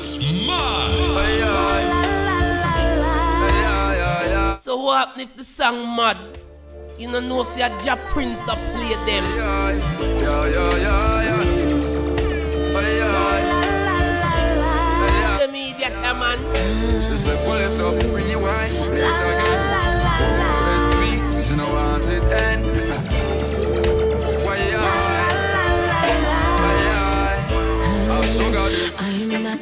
That's mad. So what happen if the song mad? You know, no see a Jah Prince a play them. Yeah, yeah, yeah, yeah. The media, come on. She said, pull it up, rewind, play it again.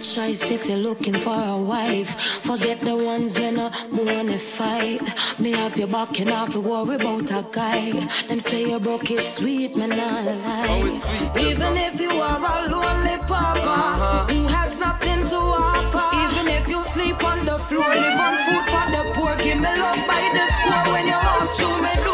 Choice if you're looking for a wife. Forget the ones when I wanna fight. Me have your back and have to worry about a guy. Them say you broke it sweet, man, I lie. Oh, sweet, Even if you are a lonely papa uh-huh. who has nothing to offer. Even if you sleep on the floor, live on food for the poor. Give me love by the score when you walk through my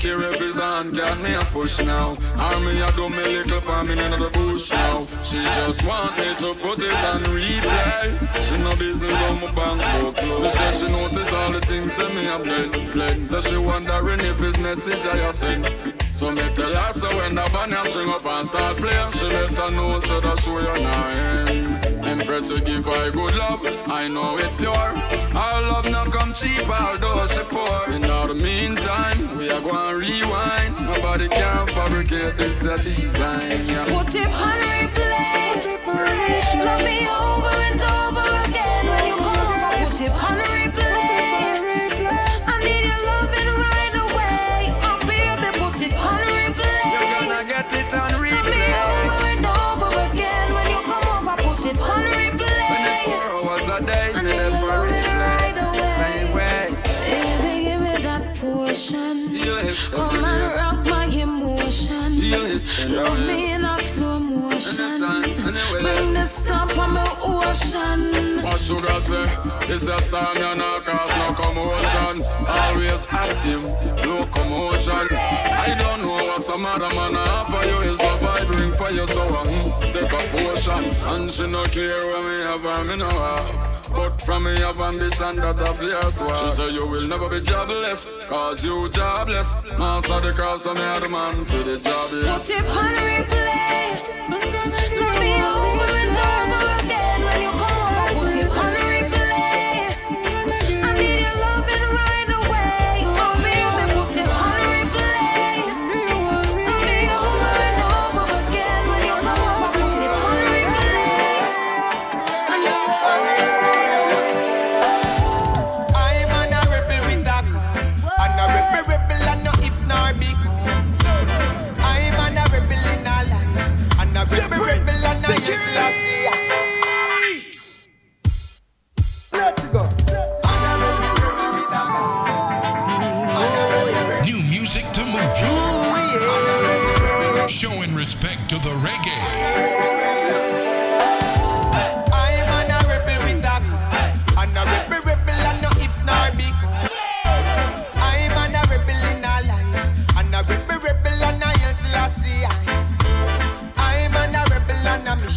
care if it's on Can me a push now. Army a do me little farming in the bush now. She just want me to put it on replay. She no business on my bank book So say she notice all the things that me a blend blend. So she wondering if it's message I send. So me tell her so when the band a string up and start playing She let her know so that show you not end Empress will give her good love I know it pure Our love not come cheap although she poor In all the meantime we are going to rewind Nobody can fabricate this a design yeah. Put it on replay. Love me over and over again when you come over. Put it on Love me in a slow motion. Bring the stomp on my What sugar say? It's a storm, you no cause no commotion. Always active, no commotion. I don't know what some other man offer you is love I bring for you, so I mm, take a portion. And she no care when me have her, me no have. But from me have ambition that I fierce one. She say you will never be jobless, cause you jobless. Master the cause of me the man for the jobless. Put it on replay. Love me and over New music to move you. Showing respect to the reggae.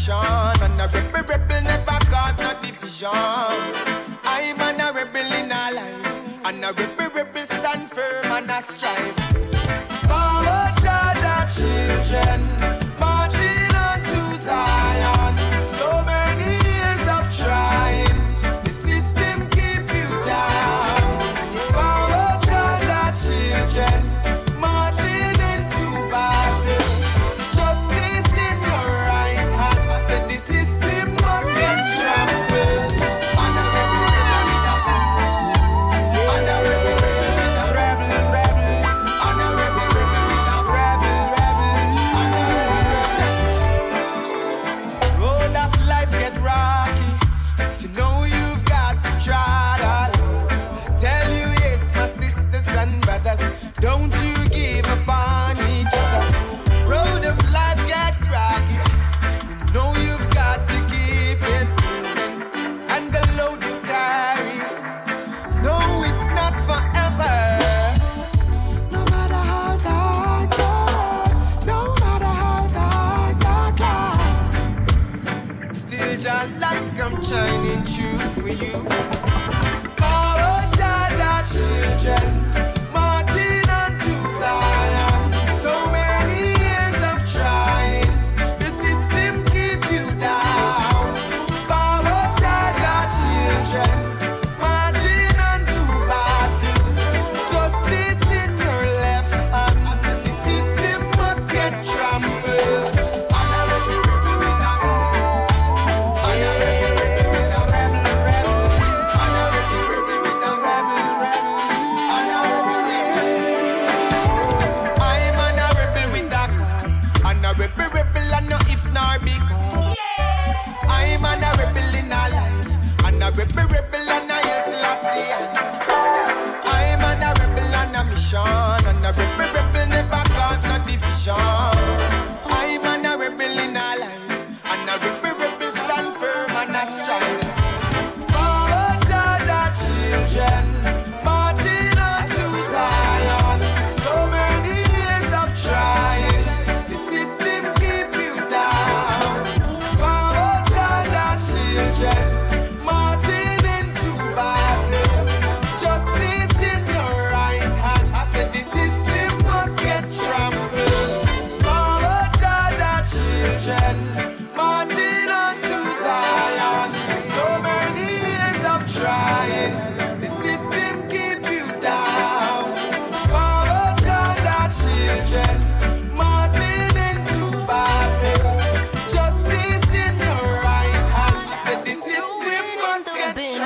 On. And a rebel, rebel never cause no division. I'm an a rebel in a life. And a rebel, rebel stand firm and a strive.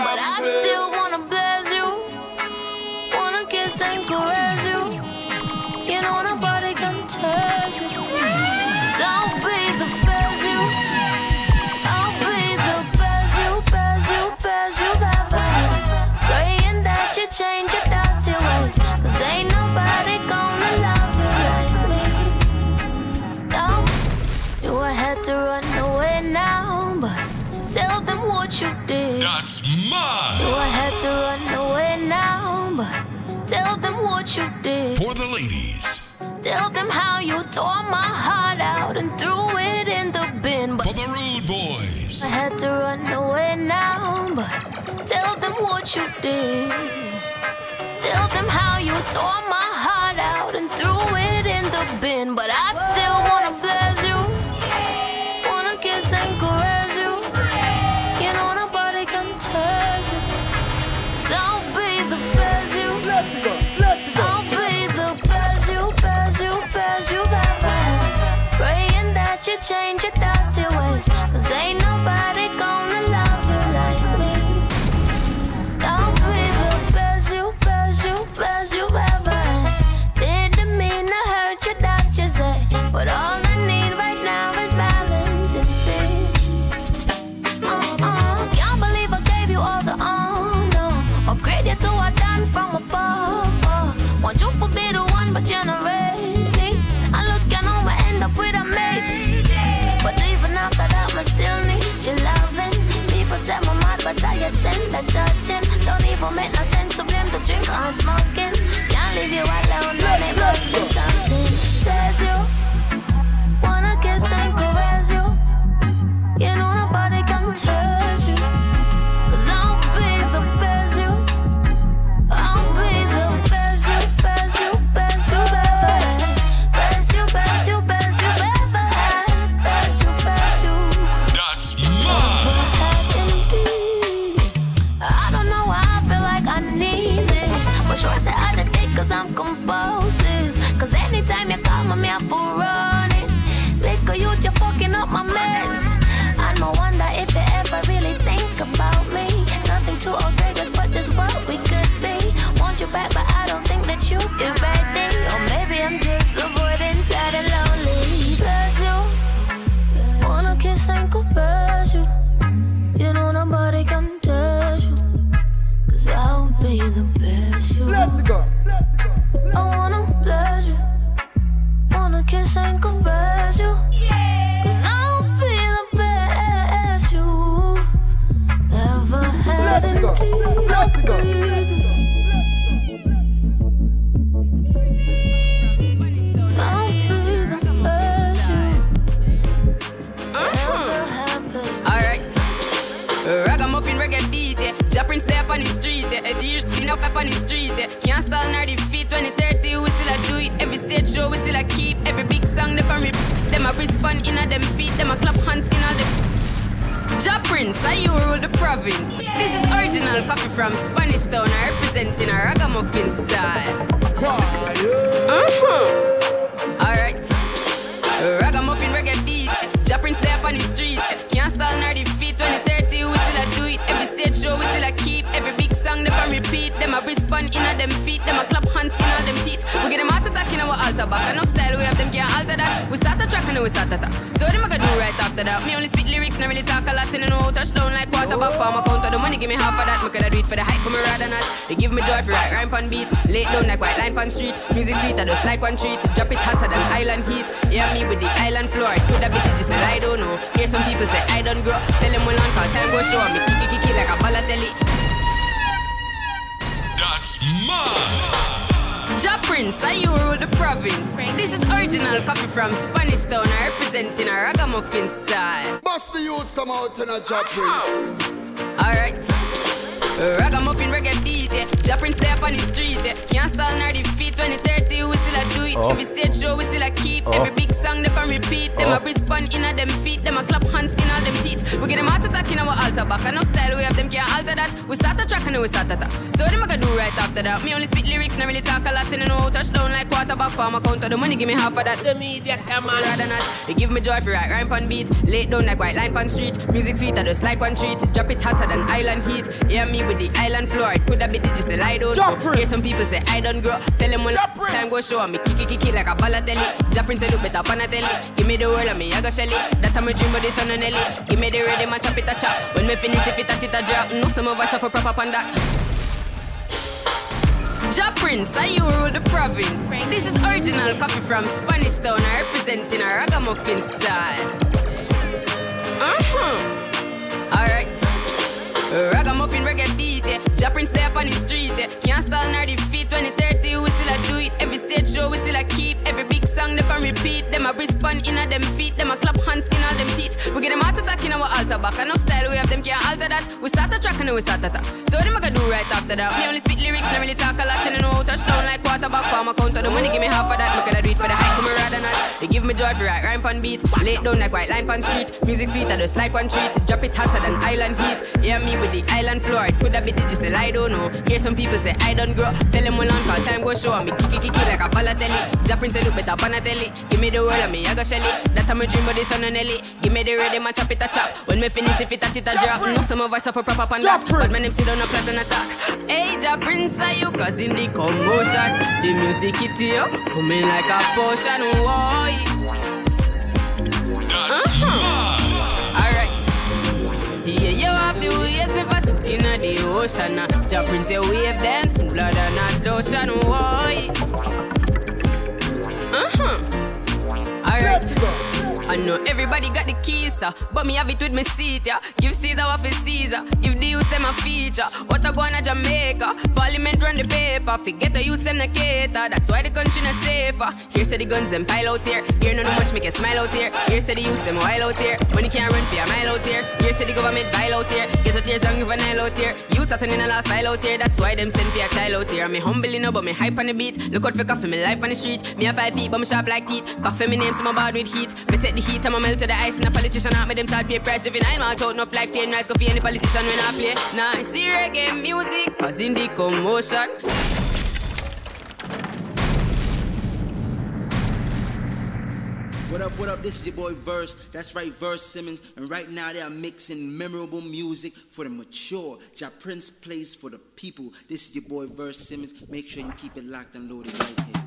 but I still what you did. For the ladies. Tell them how you tore my heart out and threw it in the bin. For the rude boys. I had to run away now, but tell them what you did. Tell them how you tore my heart out and threw it in the bin, but I still wanna. change moment, I sense of blame, the drink or smoking. Can't leave you alone, no, it must kiki kiki like a Balotelli. That's mud. Ja Prince, I you rule the province. This is original Koffee from Spanish Town. I representing a ragamuffin style. Bust the youths come out in a job, Prince. Alright. Ragamuffin reggae beat, yeah. Ja Prince there up on the street, yeah. Can't stall nor defeat. 2030, we still a do it. Oh. Every stage show, we still a keep. Oh. Every big song, they pan repeat. Them a oh. respond in a them feet. Them a clap hands in a them teeth. We get them heart attack in our altar back. Enough style, we have them can't alter that. We start a track and then we start attack. So what am I gonna do right after that? Me only speak lyrics, not really talk a lot. And I know touchdown like quarterback. For my counter, the money give me half of that. The media, come on. Rather not. They give me joy for right rhyme pan beat. Lay it down like white line pan street. Music sweet, I just like one treat. Drop it hotter than island heat. Yeah, me with the island floor. It could have been digital, I don't know. Hear some people say I don't grow. Tell them when Ja Prince. time go show me. Kiki kiki like a Balotelli. Ja Prince say look better pan a telly. Give me the world and me I go shelly. That time I dream but this on Nelly. Give me the rhythm and chop it a chop. When me finish if it a tit a drop. No some of us a proper pan that. Ja Prince, I you rule the province. This is original Koffee from Spanish Town. I representing a ragamuffin style. Uh huh. Alright. Ragamuffin reggae beat, yeah. Ja Prince there on the street, yeah. Can't stall nor defeat. 2030, we still a do it. Every stage show, we still a keep. Every big song, they pan repeat. Them a respond in a them feet. Them a clap hands in all them teeth. We get them heart attack in our altar back. Enough style, we have them can't alter that. We start a track and then we start attack. So what am I gonna do right after that? Me only speak lyrics, not really talk a lot. And I know touchdown like quarterback. For my counter, the money give me half of that. Me coulda do it for the hype, me rather not. They give me joy for right rhyme pan beat. Late down like white line on street. Music sweet, I just like one treat. Drop it hotter than island heat. Yeah, me with the island floor. It coulda be digital, I don't know. Hear some people say I don't grow. Tell them well on call time go show. Me kiki kiki like a Balotelli. Ja Prince say look better pan a telly. Give me the world and me I go shelly. That time I dream but this on a Nelly. Give me the rhythm and chop it a chop. When me finish if it a tit a drop. No some of us a proper pan that. But my name sit on a plat and attack. Hey Ja Prince are you cause in the commotion. The music hit you. Coming like a potion. Why? Mud. Alright. Yeah, you have the waves if I sit in the ocean. Uh. Ja Prince, you wave them, some blood and not lotion. Why? Uh huh. Alright. I know everybody got the keys, uh, but me have it with me seat, yeah. Give Caesar what for Caesar, give the youths them a feature. What I go on a Jamaica, Parliament run the paper, forget the youths them the cater. That's why the country not safer. Here say the guns them pile out here, here no no much make a smile out here. Here say the youths them wild out here, money can't run for a mile out here. Here say the government vile out here, get out here young of a Nile out here. Youths at in the last file out here, that's why them send for a child out here. Me humble enough, but me hype on the beat. Look out for Koffee, me life on the street. Me a five feet, but me sharp like teeth. Koffee, me name, so my bad with heat. Me take the heat, I'm a melt to the ice, and a politician out me them salt pay price. Juvenile march out, no flag plain nice. Koffee, any politician when I play. Nice, the reggae music, cause in the commotion. What up, what up? This is your boy Verse. That's right, Verse Simmons. And right now they are mixing memorable music for the mature. Ja Prince plays for the people. This is your boy Verse Simmons. Make sure you keep it locked and loaded right here.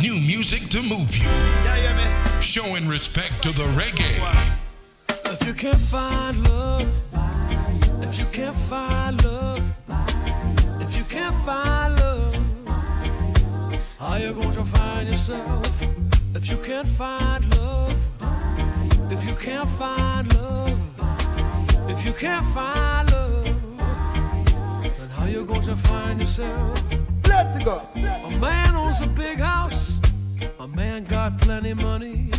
New music to move you. Yeah, yeah, man. Showing respect to the reggae. If you can't find love, if you can't find love, if you can't find love, how you going to find yourself? If you can't find love, if you can't find love, if you can't find love, then how you going to find yourself? Let's go. A man owns a big house. A man got plenty money.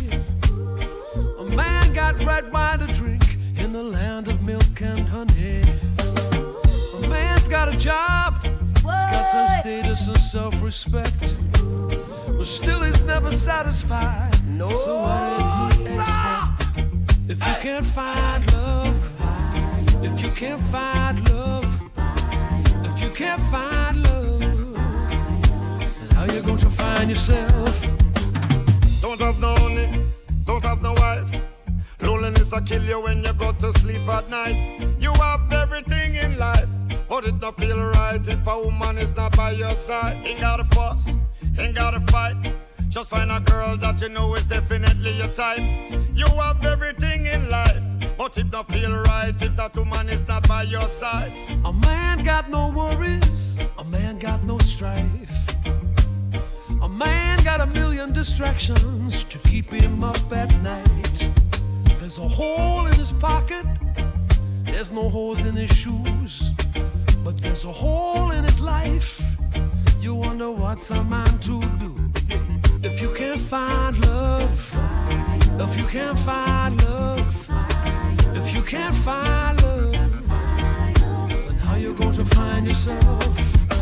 A man got red wine to drink in the land of milk and honey. A man's got a job, he's got some status and self respect, but still he's never satisfied. No, so what did he expect? If you can't find love, if you can't find love, if you can't find love, how you going to find yourself? Don't have no money, don't have no wife. Loneliness will kill you when you go to sleep at night. You have everything in life, but it don't feel right if a woman is not by your side. Ain't gotta fuss, ain't gotta fight. Just find a girl that you know is definitely your type. You have everything in life, but it don't feel right if that woman is not by your side. A man got no worries, a man got no strife. A man got a million distractions to keep him up at night. There's a hole in his pocket, there's no holes in his shoes, but there's a hole in his life. You wonder what's a man to do if you can't find love. If you can't find love, if you can't find love, then how you going to find yourself?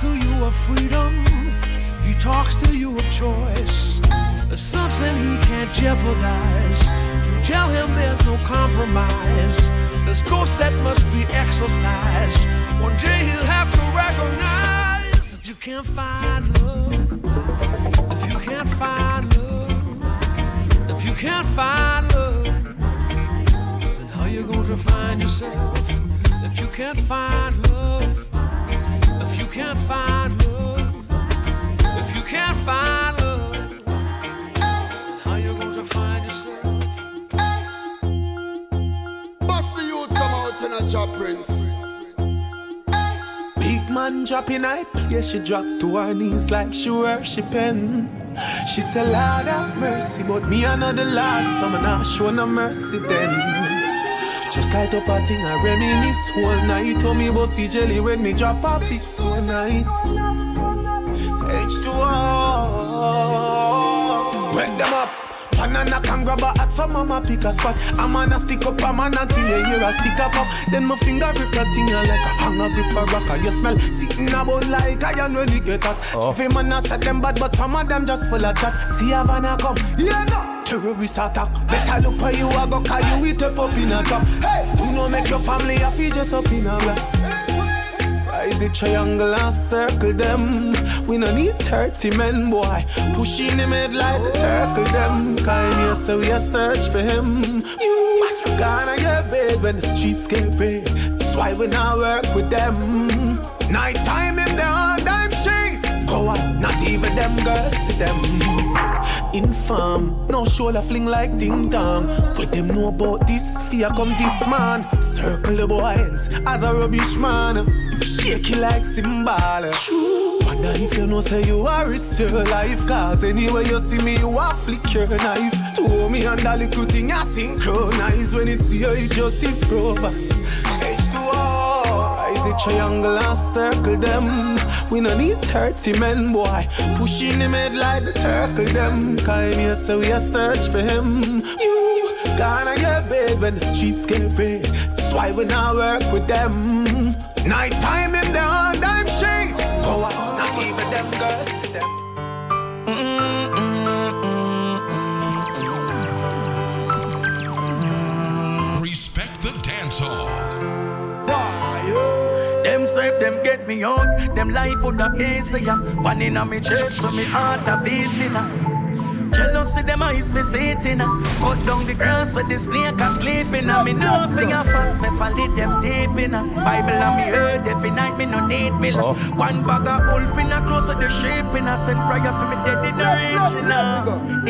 To you of freedom. He talks to you of choice. There's something he can't jeopardize. You tell him there's no compromise. There's ghosts that must be exorcised. One day he'll have to recognize if you can't find love. If you can't find love. If you can't find love. Then how you going to find yourself? If you can't find love. If you can't find love. If you can't find love, how you going to find yourself? Bust the youths come out in a job prince. Big man dropping I play, she drop to her knees like she worshiping. She said, Lord have mercy, but me another Lord, so me not show no mercy then. Just light up a thing, I reminisce whole night. Told me about see jelly when me drop a big stone night. H2O. Wake them up. Banana can grab a hat, so mama pick a spot. I'm gonna stick up a man until you hear a stick up up. Then my finger grip that thing like a hanger grip a rocker. You smell sitting about like iron when you get hot. Oh. Every man a set them bad, but some of them just full of chat. See Havana come, yeah no. Terrorist attack. Better look where you are go, cause you eat up up in a trap. Hey, do not make your family a feed just up in a black. Rise the triangle and circle them. We no need 30 men, boy. Pushing him head turtle them. Kind here, so we a search for him. You gonna get bed when the streets get red. That's why we now work with them. Night time in the hard dime shade. Go on, not even them girls see them. Infam, no shoulder fling like ding dong. What them know about this? Fear come this man. Circle the boys as a rubbish man. It like cymbal. Wonder if you know say you are risk your life Cause anyway you see me you a flick your knife To me and that little thing I synchronize When it's you you just improvise H2O Rise a triangle and circle them. We no need 30 men boy. Pushing him head like the turtle them. Kind here so we a search for him. You gonna get bed when the streets get red That's why we now work with them. Night time in the If them get me out, them life would have easier. One in a me chest, so me heart a beating. Jealousy, them eyes me sitting. A cut down the grass where the snake are sleeping. Me know finger facts if I lead them deep in. Bible and me heard every night me no need pillar. One bag of wolf in a close with the sheep in a send prayer for me dead in the rich.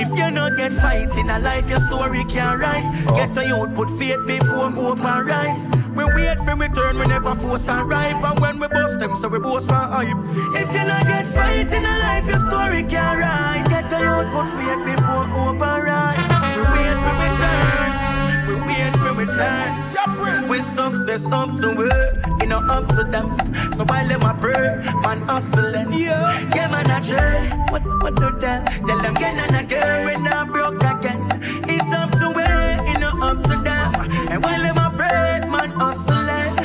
If you not get fight in a life, your story can't write. Get a youth, put faith before hope and rise. We wait for return, we never force and ripe. And when we bust them, so we boast and hype. If you not get fight in a life, your story can't write the Lord put faith before hope arise. We wait for return. We wait for return. With success up to it, you know up to them. So while them a pray, man hustling. Yeah, yeah man a chill. What what do them? Tell them again and again, when I broke again. It's up to it, you know up to them. And while them a pray, man hustling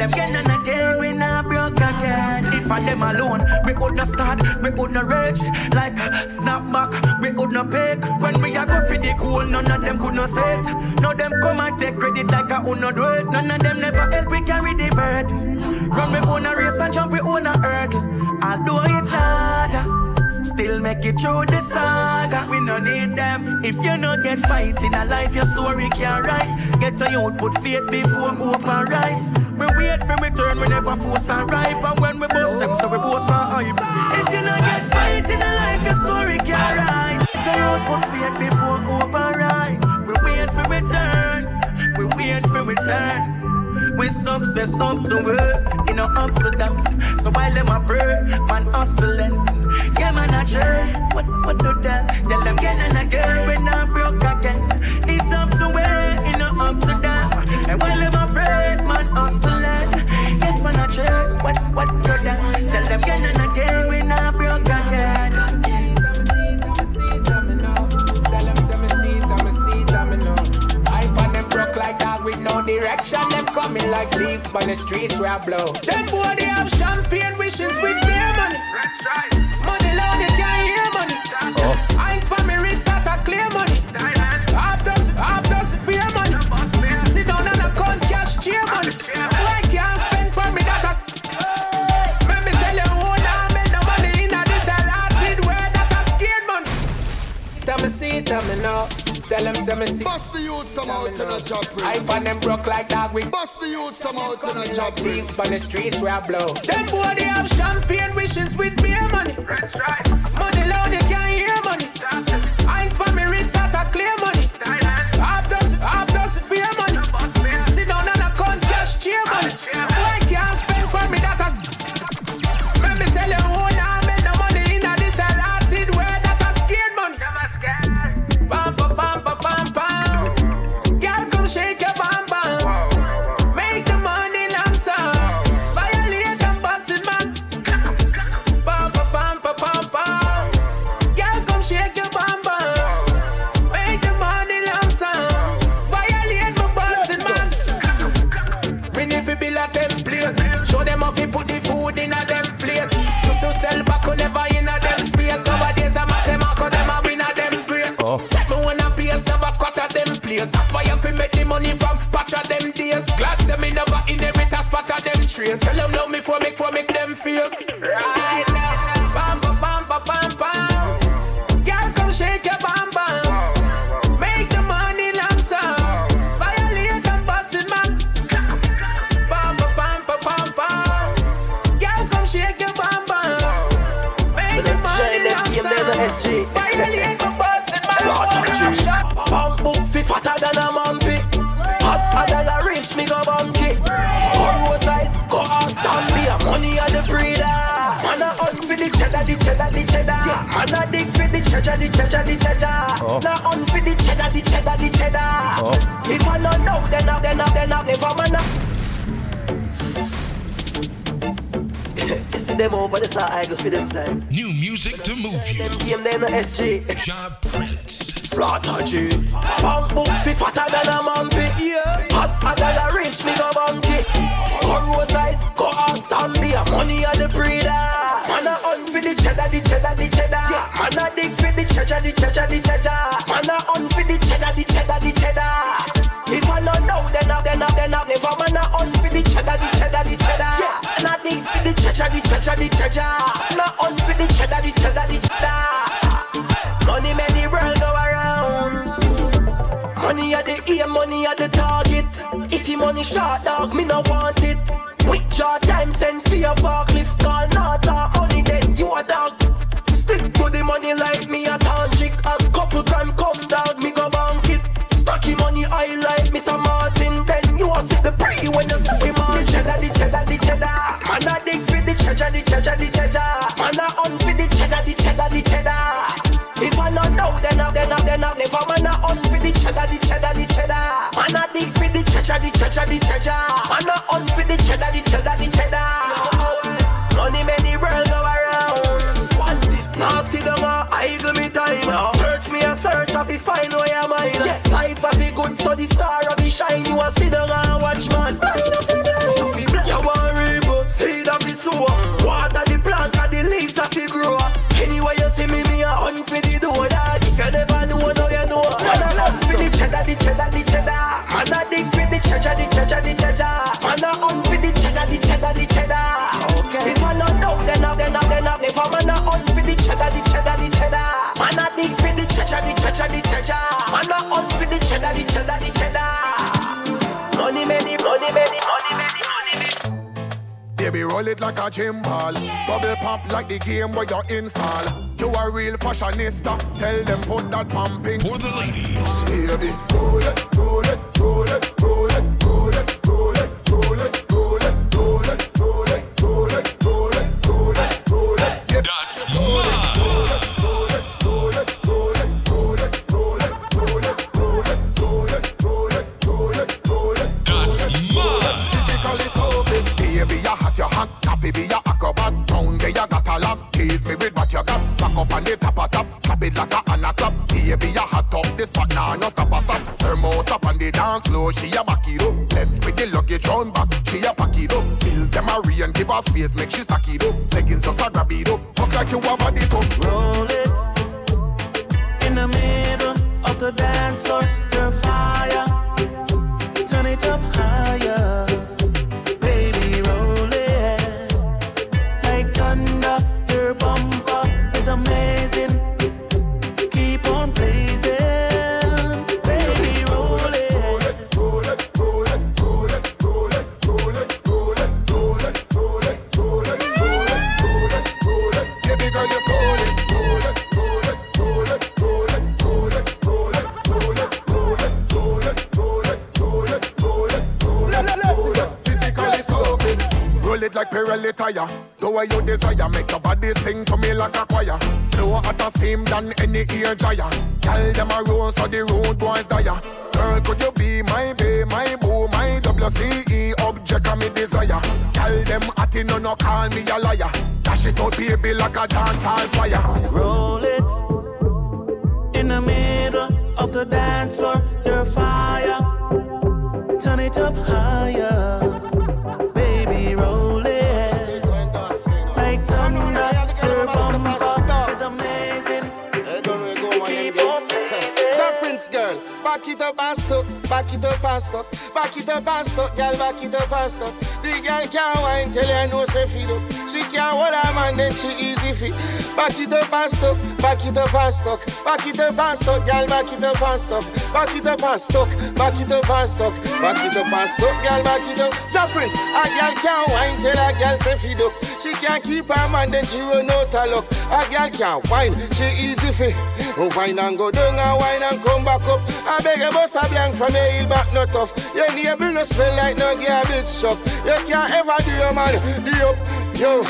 again and again, we not broke again. If I them alone, we would not start, we would not rage. Like snapback, we would not pick. When we a go for the cool, none of them could not. None of them come and take credit like I would not do it. None of them never help we carry the burden. Run we own a race and jump we own a hurdle. I'll do it harder. Still make it through the saga. We no need them. If you no get fights in a life, your story can't write. Get a youth, put faith before hope and rise. We wait for return, we never force and ripe. And when we bust them, so we boast and hype. If you no get fight in a life, your story can't write. Get a youth, put faith before hope and rise. We wait for return. We wait for return. With success up to work, you know up to them. So while them a pray, man hustling. Yeah, man a try. What what do them? Tell them again and again, we not broke again. It's up to work, you know up to them. And while them a break, man hustling. Yes, man a try. What what do them? Tell them again and again, we not no direction. Them coming like leaves by the streets where I blow. Them boy they have champagne wishes with their money. That's right. Money loud, they can't hear money. Oh. Eyes for me wrist, that a clear money. Half does, half does fear money. Sit down and a count cash cheer money. Why can't spend for me that a Let me tell you who now make no money in a this a rotted word that a scared money. Tell me see, tell me no. Tell them say me see. The youths come out in a job I find them broke like dog with Bust the youths come out in a job Leaves on the streets where I blow. Them boy they have champagne wishes with beer money. That's right. Money loud, they can't hear money. For them over I go for them time. New music to move you. Them them SG. Job Prince. Slaughter G. Pump book fi fatter than a monkey. Hot as a rich me go bumpy. One rose eyes go out Zambia. Money on the breeder. Man a hunt for the cheddar, the cheddar, the cheddar. Man a dig for the treasure, the treasure, the treasure. Man a hunt for the cheddar, the cheddar, the cheddar. If I don't know, then I, then I, then I never man a hunt for the cheddar, the cheddar, the cheddar. For the treasure, the treasure, the treasure. A hunt for the cheddar, the cheddar, the cheddar. Money make the world go around. Money at the aim, money at the target. If you money short, dog, me no want it. Quick jaw time, send for your forklift. Cheddar, the cheddar, the cheddar. Man a dig for the treasure, the treasure, the treasure. Man a hunt for the cheddar, the cheddar, the cheddar. Money make the world go around. Now sit down and idle me time. Now search me a search of it, find where I'm mine. Life of it good, so the star of it shine. You a sit down roll it like a gym ball. Bubble pop like the game where you install. You a real fashionista. Tell them put that pumping For the ladies. Baby, it, roll it, roll She a back it up. Less with the luggage on back. She a pack it up. Bills them a rain. Give her space. Make she know say up. Can't hold her man, then she easy fit. Back it up and stuck, back it up and stuck, back it up and stuck, girl, back it up and stuck, back it up and stuck, back it up and stuck, back it up and stuck, girl, back it up. Prince, a girl can't wine till a girl say feed up. She can't keep her man, then she run out of luck. A girl can't wine, she easy fit. Oh, wine and go down and wine and come back up. I beg a bus a blank from your heel back not tough. Your neighbor no smell like no garbage shop. You can't ever do your man the up. Yo,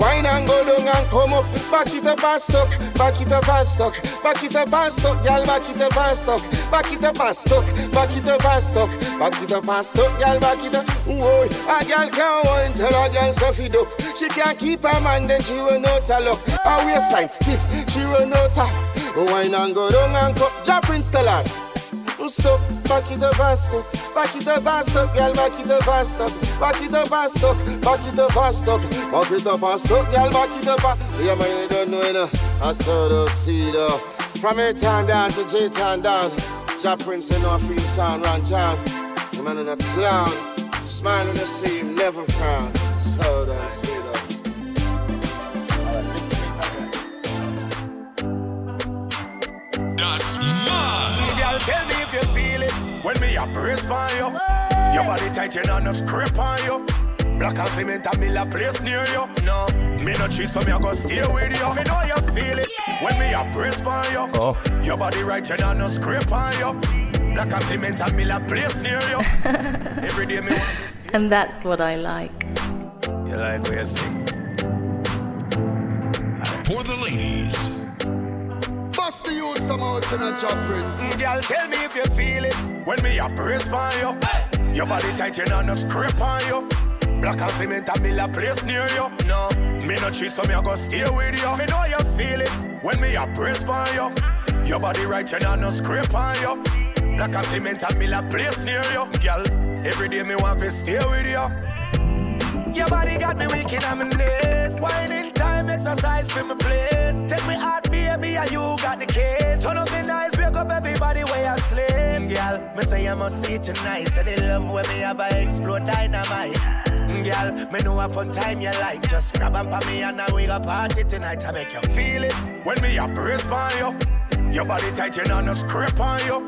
wine and go down and come up. Back it up and stuck, back it up and stuck, back it up and stuck, y'all back it up and stuck, back it up and stuck, back it up and stuck, back it up and stuck, y'all back it up. Whoa, a girl can't wine till a girl feed up. She can't keep her man, then she run out of luck. Her waistline stiff, she run out of. Wine and go down and cup. Jah Prince her. Stuck, back it up and stuck, back it up and stuck, girl, back it up and stuck, back it up and stuck, back it up and stuck, back it up and stuck, girl, back it up and Yeah, man, you don't know, you know. I saw those see though. From A town down to J town down. Jah Prince, you know, I feel sound round town. The man in a clown, smile on the sea, never frown. So those see though. That's mud. Girl, tell me if you feel it when me a brace on you. Your body tight, you know, no scrape on you. Black and cement and me a place near you. No, me no cheat, so me a go stay with you. Me know you feel it when me a brace on you. Oh. Your body right, you know, no scrape on you. Black and cement and me a place near you. Every day me want And that's what I like. you like what you see. For the ladies. Bust the youths come out in a job prince. Mm, girl, tell me if you feel it when me a brace on you. Your body tight, you know, no scrape on you. Black and cement and me a place near you. No, me no cheat, so me a go stay with you. Me know you feel it when me a brace on you. Your body right, you know, no scrape on you. Black and cement and me a place near you. Girl, every day me want to stay with you. Your body got me weak in my knees. Whining time, exercise for my place. Take me out, baby, and you got the case. Turn up the nice, wake up everybody where I sleep. Girl, me say I must see tonight. Say the love when me have a explode dynamite. Mm, girl, me know a fun time you like. Just grab and pa me and now we got party tonight. I make you feel it when me a brace on you. Your body tight, you know no scrape on you.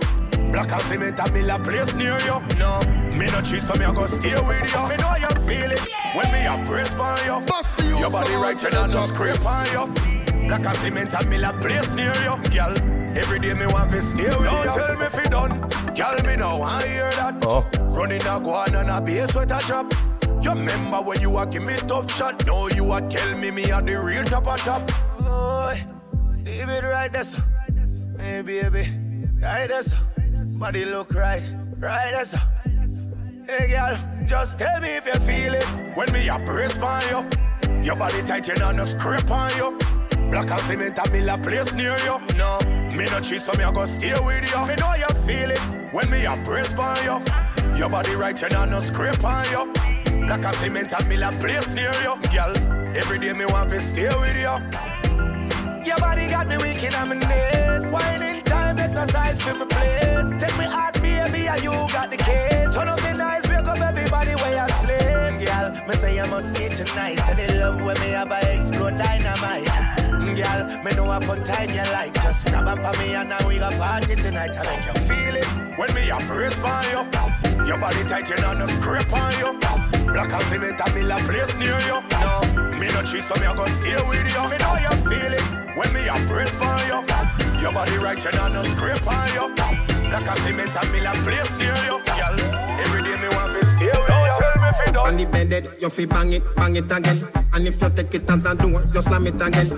Black and cement and mill a place near you. No, me no cheat, so me a go stay with you. Me know you feel it when me a press on you. Your body right and I just scrape on you. Black and cement and mill a place near you, girl. Every day me want to stay with Don't you. Don't tell me if you done, girl. Me now I hear that. Oh. Running a go on and a bass with a. You remember when you a give me tough shot? Now you a tell me me a the real top of top. Oh, leave it right there, sir. Hey, baby, right there, sir. Body look right, right there, sir. Hey, girl, just tell me if you feel it. When me a press on you, your body tight, you know, no scrape on you. Black and cement and mill a place near you. No, me no cheat, so me a go stay with you. Me know you feel it when me a press on you. Your body right, you know, no scrape on you. Black and cement and mill a place near you, girl. Every day me want to stay with you. Your body got me weak in my knees. Whining time, exercise for my place. Take me heart, baby, and you got the case. Turn up the nice, wake up everybody where you sleep. Girl, me say I must see tonight. Say the love when me have a explode dynamite. Girl, me know a fun time you like. Just grab on for me and now we got party tonight. I make you feel it when me a brace for you. Your body tight, you know no scrape on you. Black and cement and mill a place near you. No, me no cheat, so me a go stay with you. Me know you feel it when me a brace for you. Your body right, know no scrape on you. Black and cement and mill a place near you. Girl, On the bed, you fi bang it, bang it again. And if you take it as a door, you slam it again.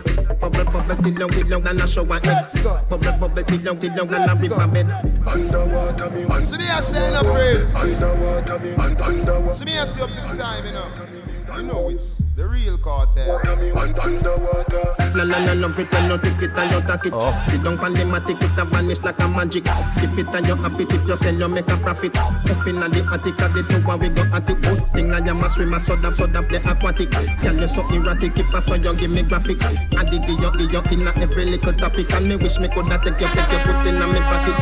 Bubble, bubble, till long, till long, and a shower head. Bubble, bubble, till long, till long, and a river bed. Underwater me, man. See me a say no praise. Underwater me, man. Underwater. See me a see up to the time, you know. You know it's the real cartel. Underwater. La la la love it when you take it and you take it. Oh. Sit down pan the matic, it a vanish like a magic. Skip it and you happy if you sell, you make a profit. Up in the attic, at the tower we go at it. Good thing I am a swimmer, so that so that the aquatic. Girl you so erratic, if I saw you give me graphic. I did the yo yo in every little topic, and me wish me coulda take you, take you, put in a me pocket.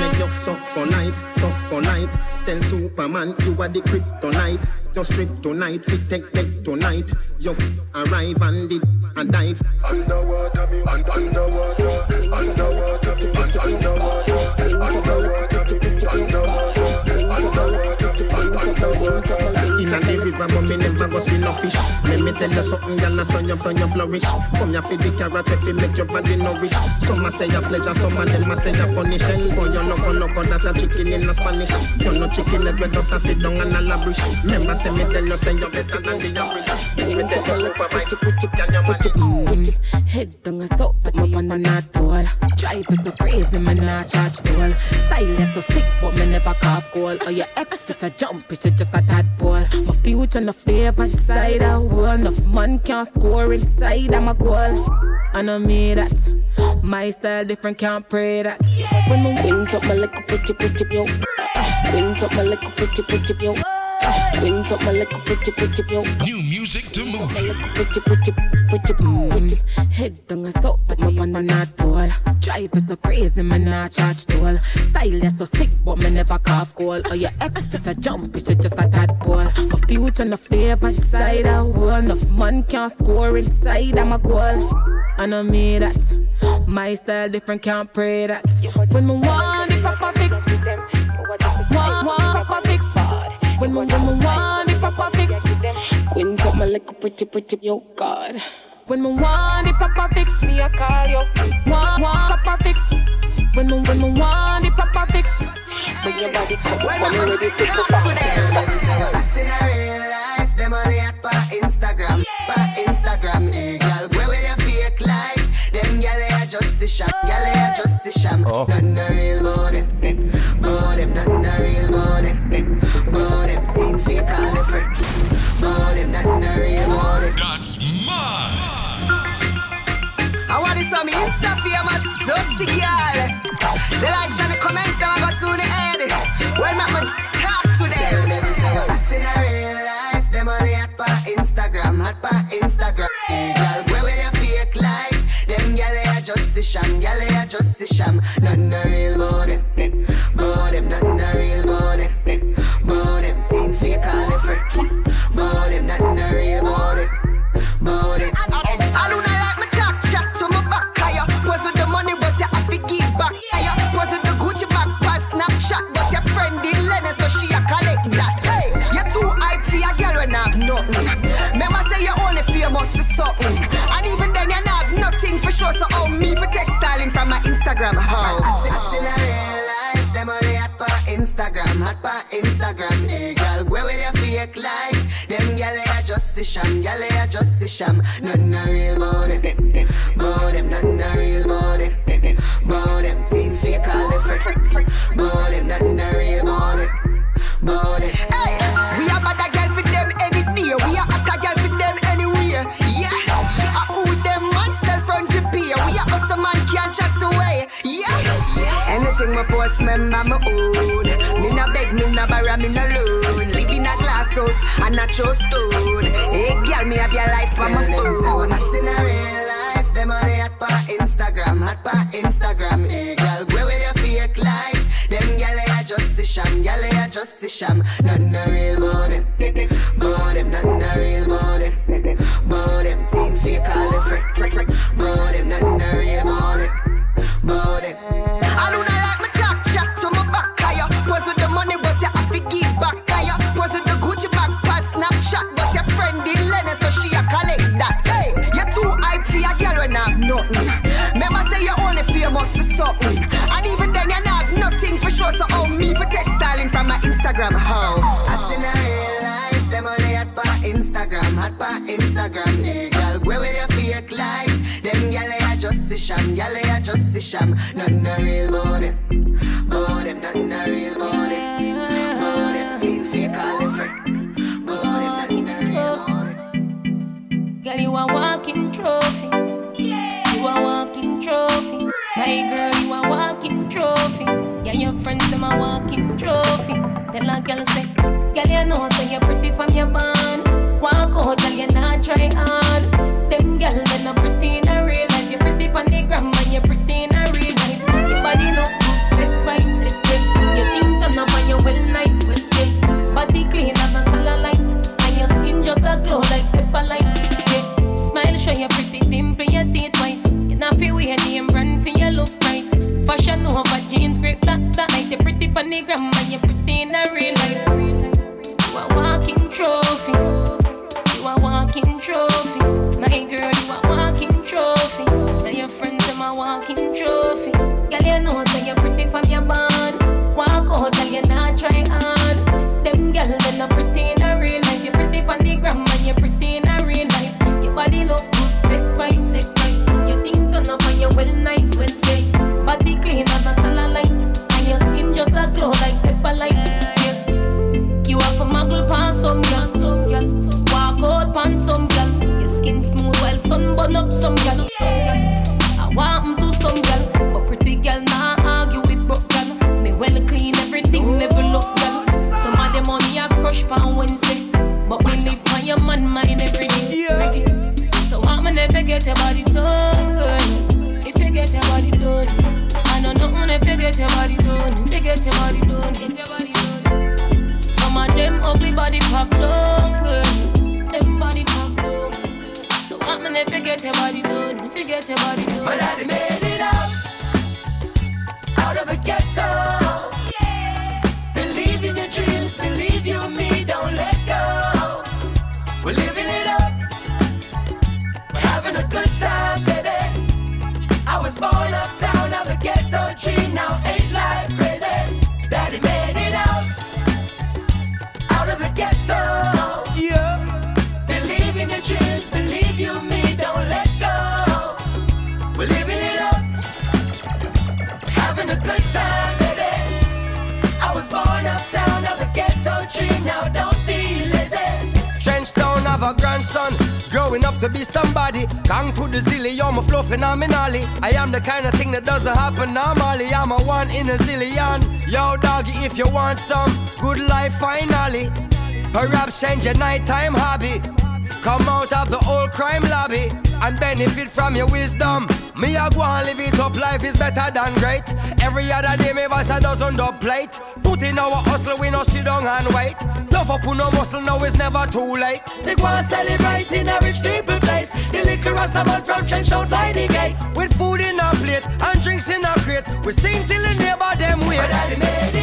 Make you so polite, so polite. Tell Superman you are the kryptonite. Your strip tonight, fit take take tonight. You arrive and did and dive. Underwater me, un- underwater. Underwater me, un- underwater. Underwater go see no fish. Let me tell you something, girl, I saw you, so you flourish. Come here for the carrot, if you make your body nourish. Some a say a pleasure, some of them a say a punish. And boy, you loco loco, that a chicken in a Spanish. You no chicken leg, but just a sit down and a labrish. Remember, say me tell you, say you better than the average. If me tell you supervise, can you manage? Mm. Head down and so put me on the not ball. Drive is so crazy, man, not charge toll. Style is so sick, but me never cough call. Or your ex is a jump, it's just a tadpole. My future no favor side a wall. Enough man can't score inside I'm a goal. I know me that. My style different, can't pray that. When my wings up, ah, my little pretty, pretty, yo. Wings up, my little pretty, pretty, yo. Wings up, my little pretty, pretty, yo. New music to move. Pretty, pretty, pretty, pretty. Head down and so, but me on the not ball. Drive is so crazy, man, not charge toll. Style is so sick, but me never cough call. Or your ex is a jump, it's just a tadpole. My future no favor side a wall. Enough man can't score inside, I'm a goal. I know me that. My style different, can't pray that. When me want the proper fix, When me, when me want the proper fix, Quint up my little pretty, pretty, yo God. When me want the proper fix, me a call you. Want, want proper fix. When me, when me want the proper fix, bring your body come When when I'm ready to talk go to them, that's in a real life. Them only at pa Instagram, pa Instagram. Eh, hey, girl, where with your fake likes? Them gyal they a just a sham, gyal they a just a sham. Oh. None the real body, body, none the real body, body. A a sham, gyal they a just a sham. None the real body, a. Nothing a real about it, about them. Nothing a real about it, about them. Team fake all the about them. Nothing a real about it, about. Hey, we are bad girl for them any day. We are hot a girl for them anywhere. Yeah, I who them man sell front for beer. We are man can't chat away. Yeah, anything my boss member my own. Me beg, me borrow, me loan. In a glass house stone. Girl, me have your life on my phone. Hot in a real life, them only hot pa Instagram, hot pa Instagram. Hey, girl, where with your fake likes? Them gal they just a sham, gal they just a sham. Nothing a real about them, sham. Nothing a real about it, about them. Nothing a real about about them. Team fake all frick, about them. Nothing about it. Girl, you a walking trophy. You a walking trophy. My girl, you a walking trophy. Yeah, your friends them a walking trophy. Tell a girl say, girl, you know say you're pretty from your band. Walk out, girl, you not try hard. Them girl, they not pretty if you get your body done. If you get your body done. My daddy made growing up to be somebody. Gang to the zilly, I'm a flow phenomenally. I am the kind of thing that doesn't happen normally. I'm a one in a zillion. Yo, doggy, if you want some good life, finally. Perhaps change your nighttime hobby. Come out of the old crime lobby and benefit from your wisdom. Me a go and live it up, life is better than great. Every other day, me voice a dozen dub plate. Put in our hustle, we no sit down and wait. Love up no muscle, now it's never too late. They go and celebrate in a rich people place. The liquor rasta man from Trench don't fly the gates. With food in a plate and drinks in a crate, we sing till the neighbor them wait.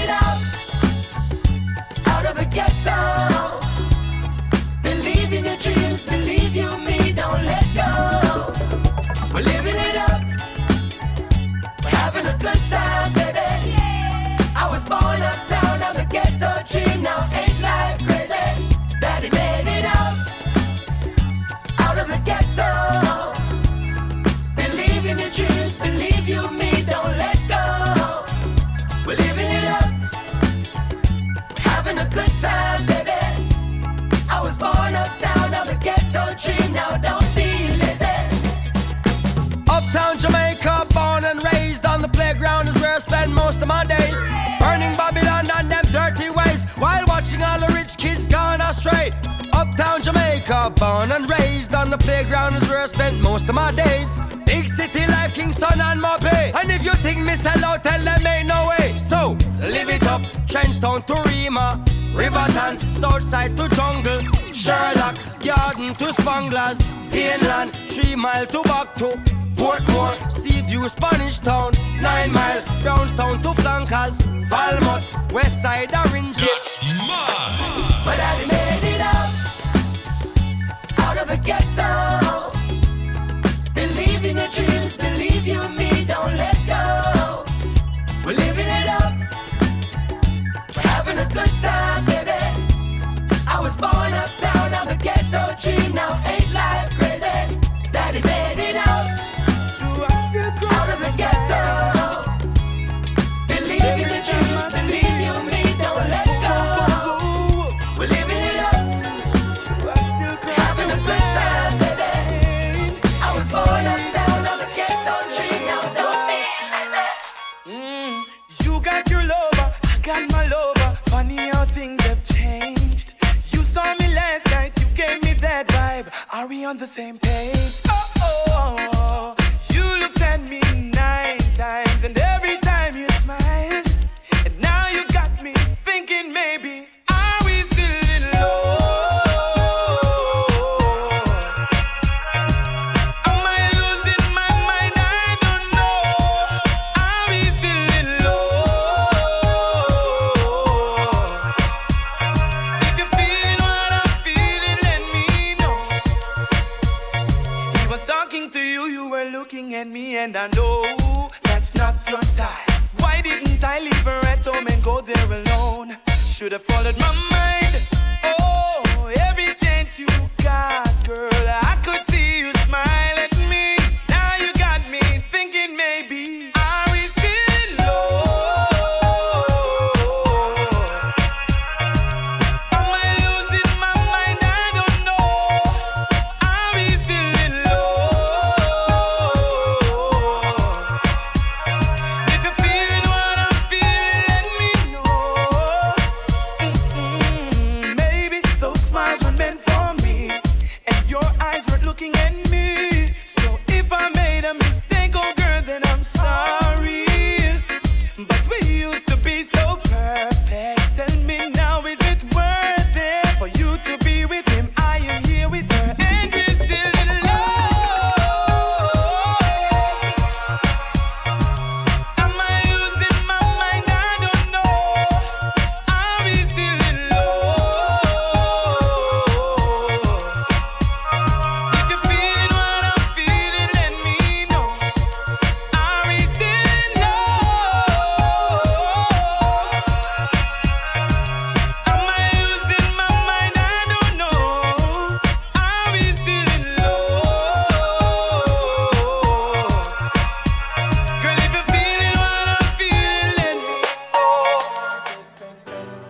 playground is where I spent most of my days. Big city life, Kingston and MoBay. And if you think me sell out, tell them ain't no way. So, live it up, Trenchtown to Rema. Riverton, Southside to Jungle, Sherlock, Garden to Spanglers, Inland, Three Mile to Back to Portmore, Seaview, Spanish Town, Nine Mile, Brownstown to Flankers, Falmouth, Westside, Orange. That's mine. Made it ghetto, believe in your dreams.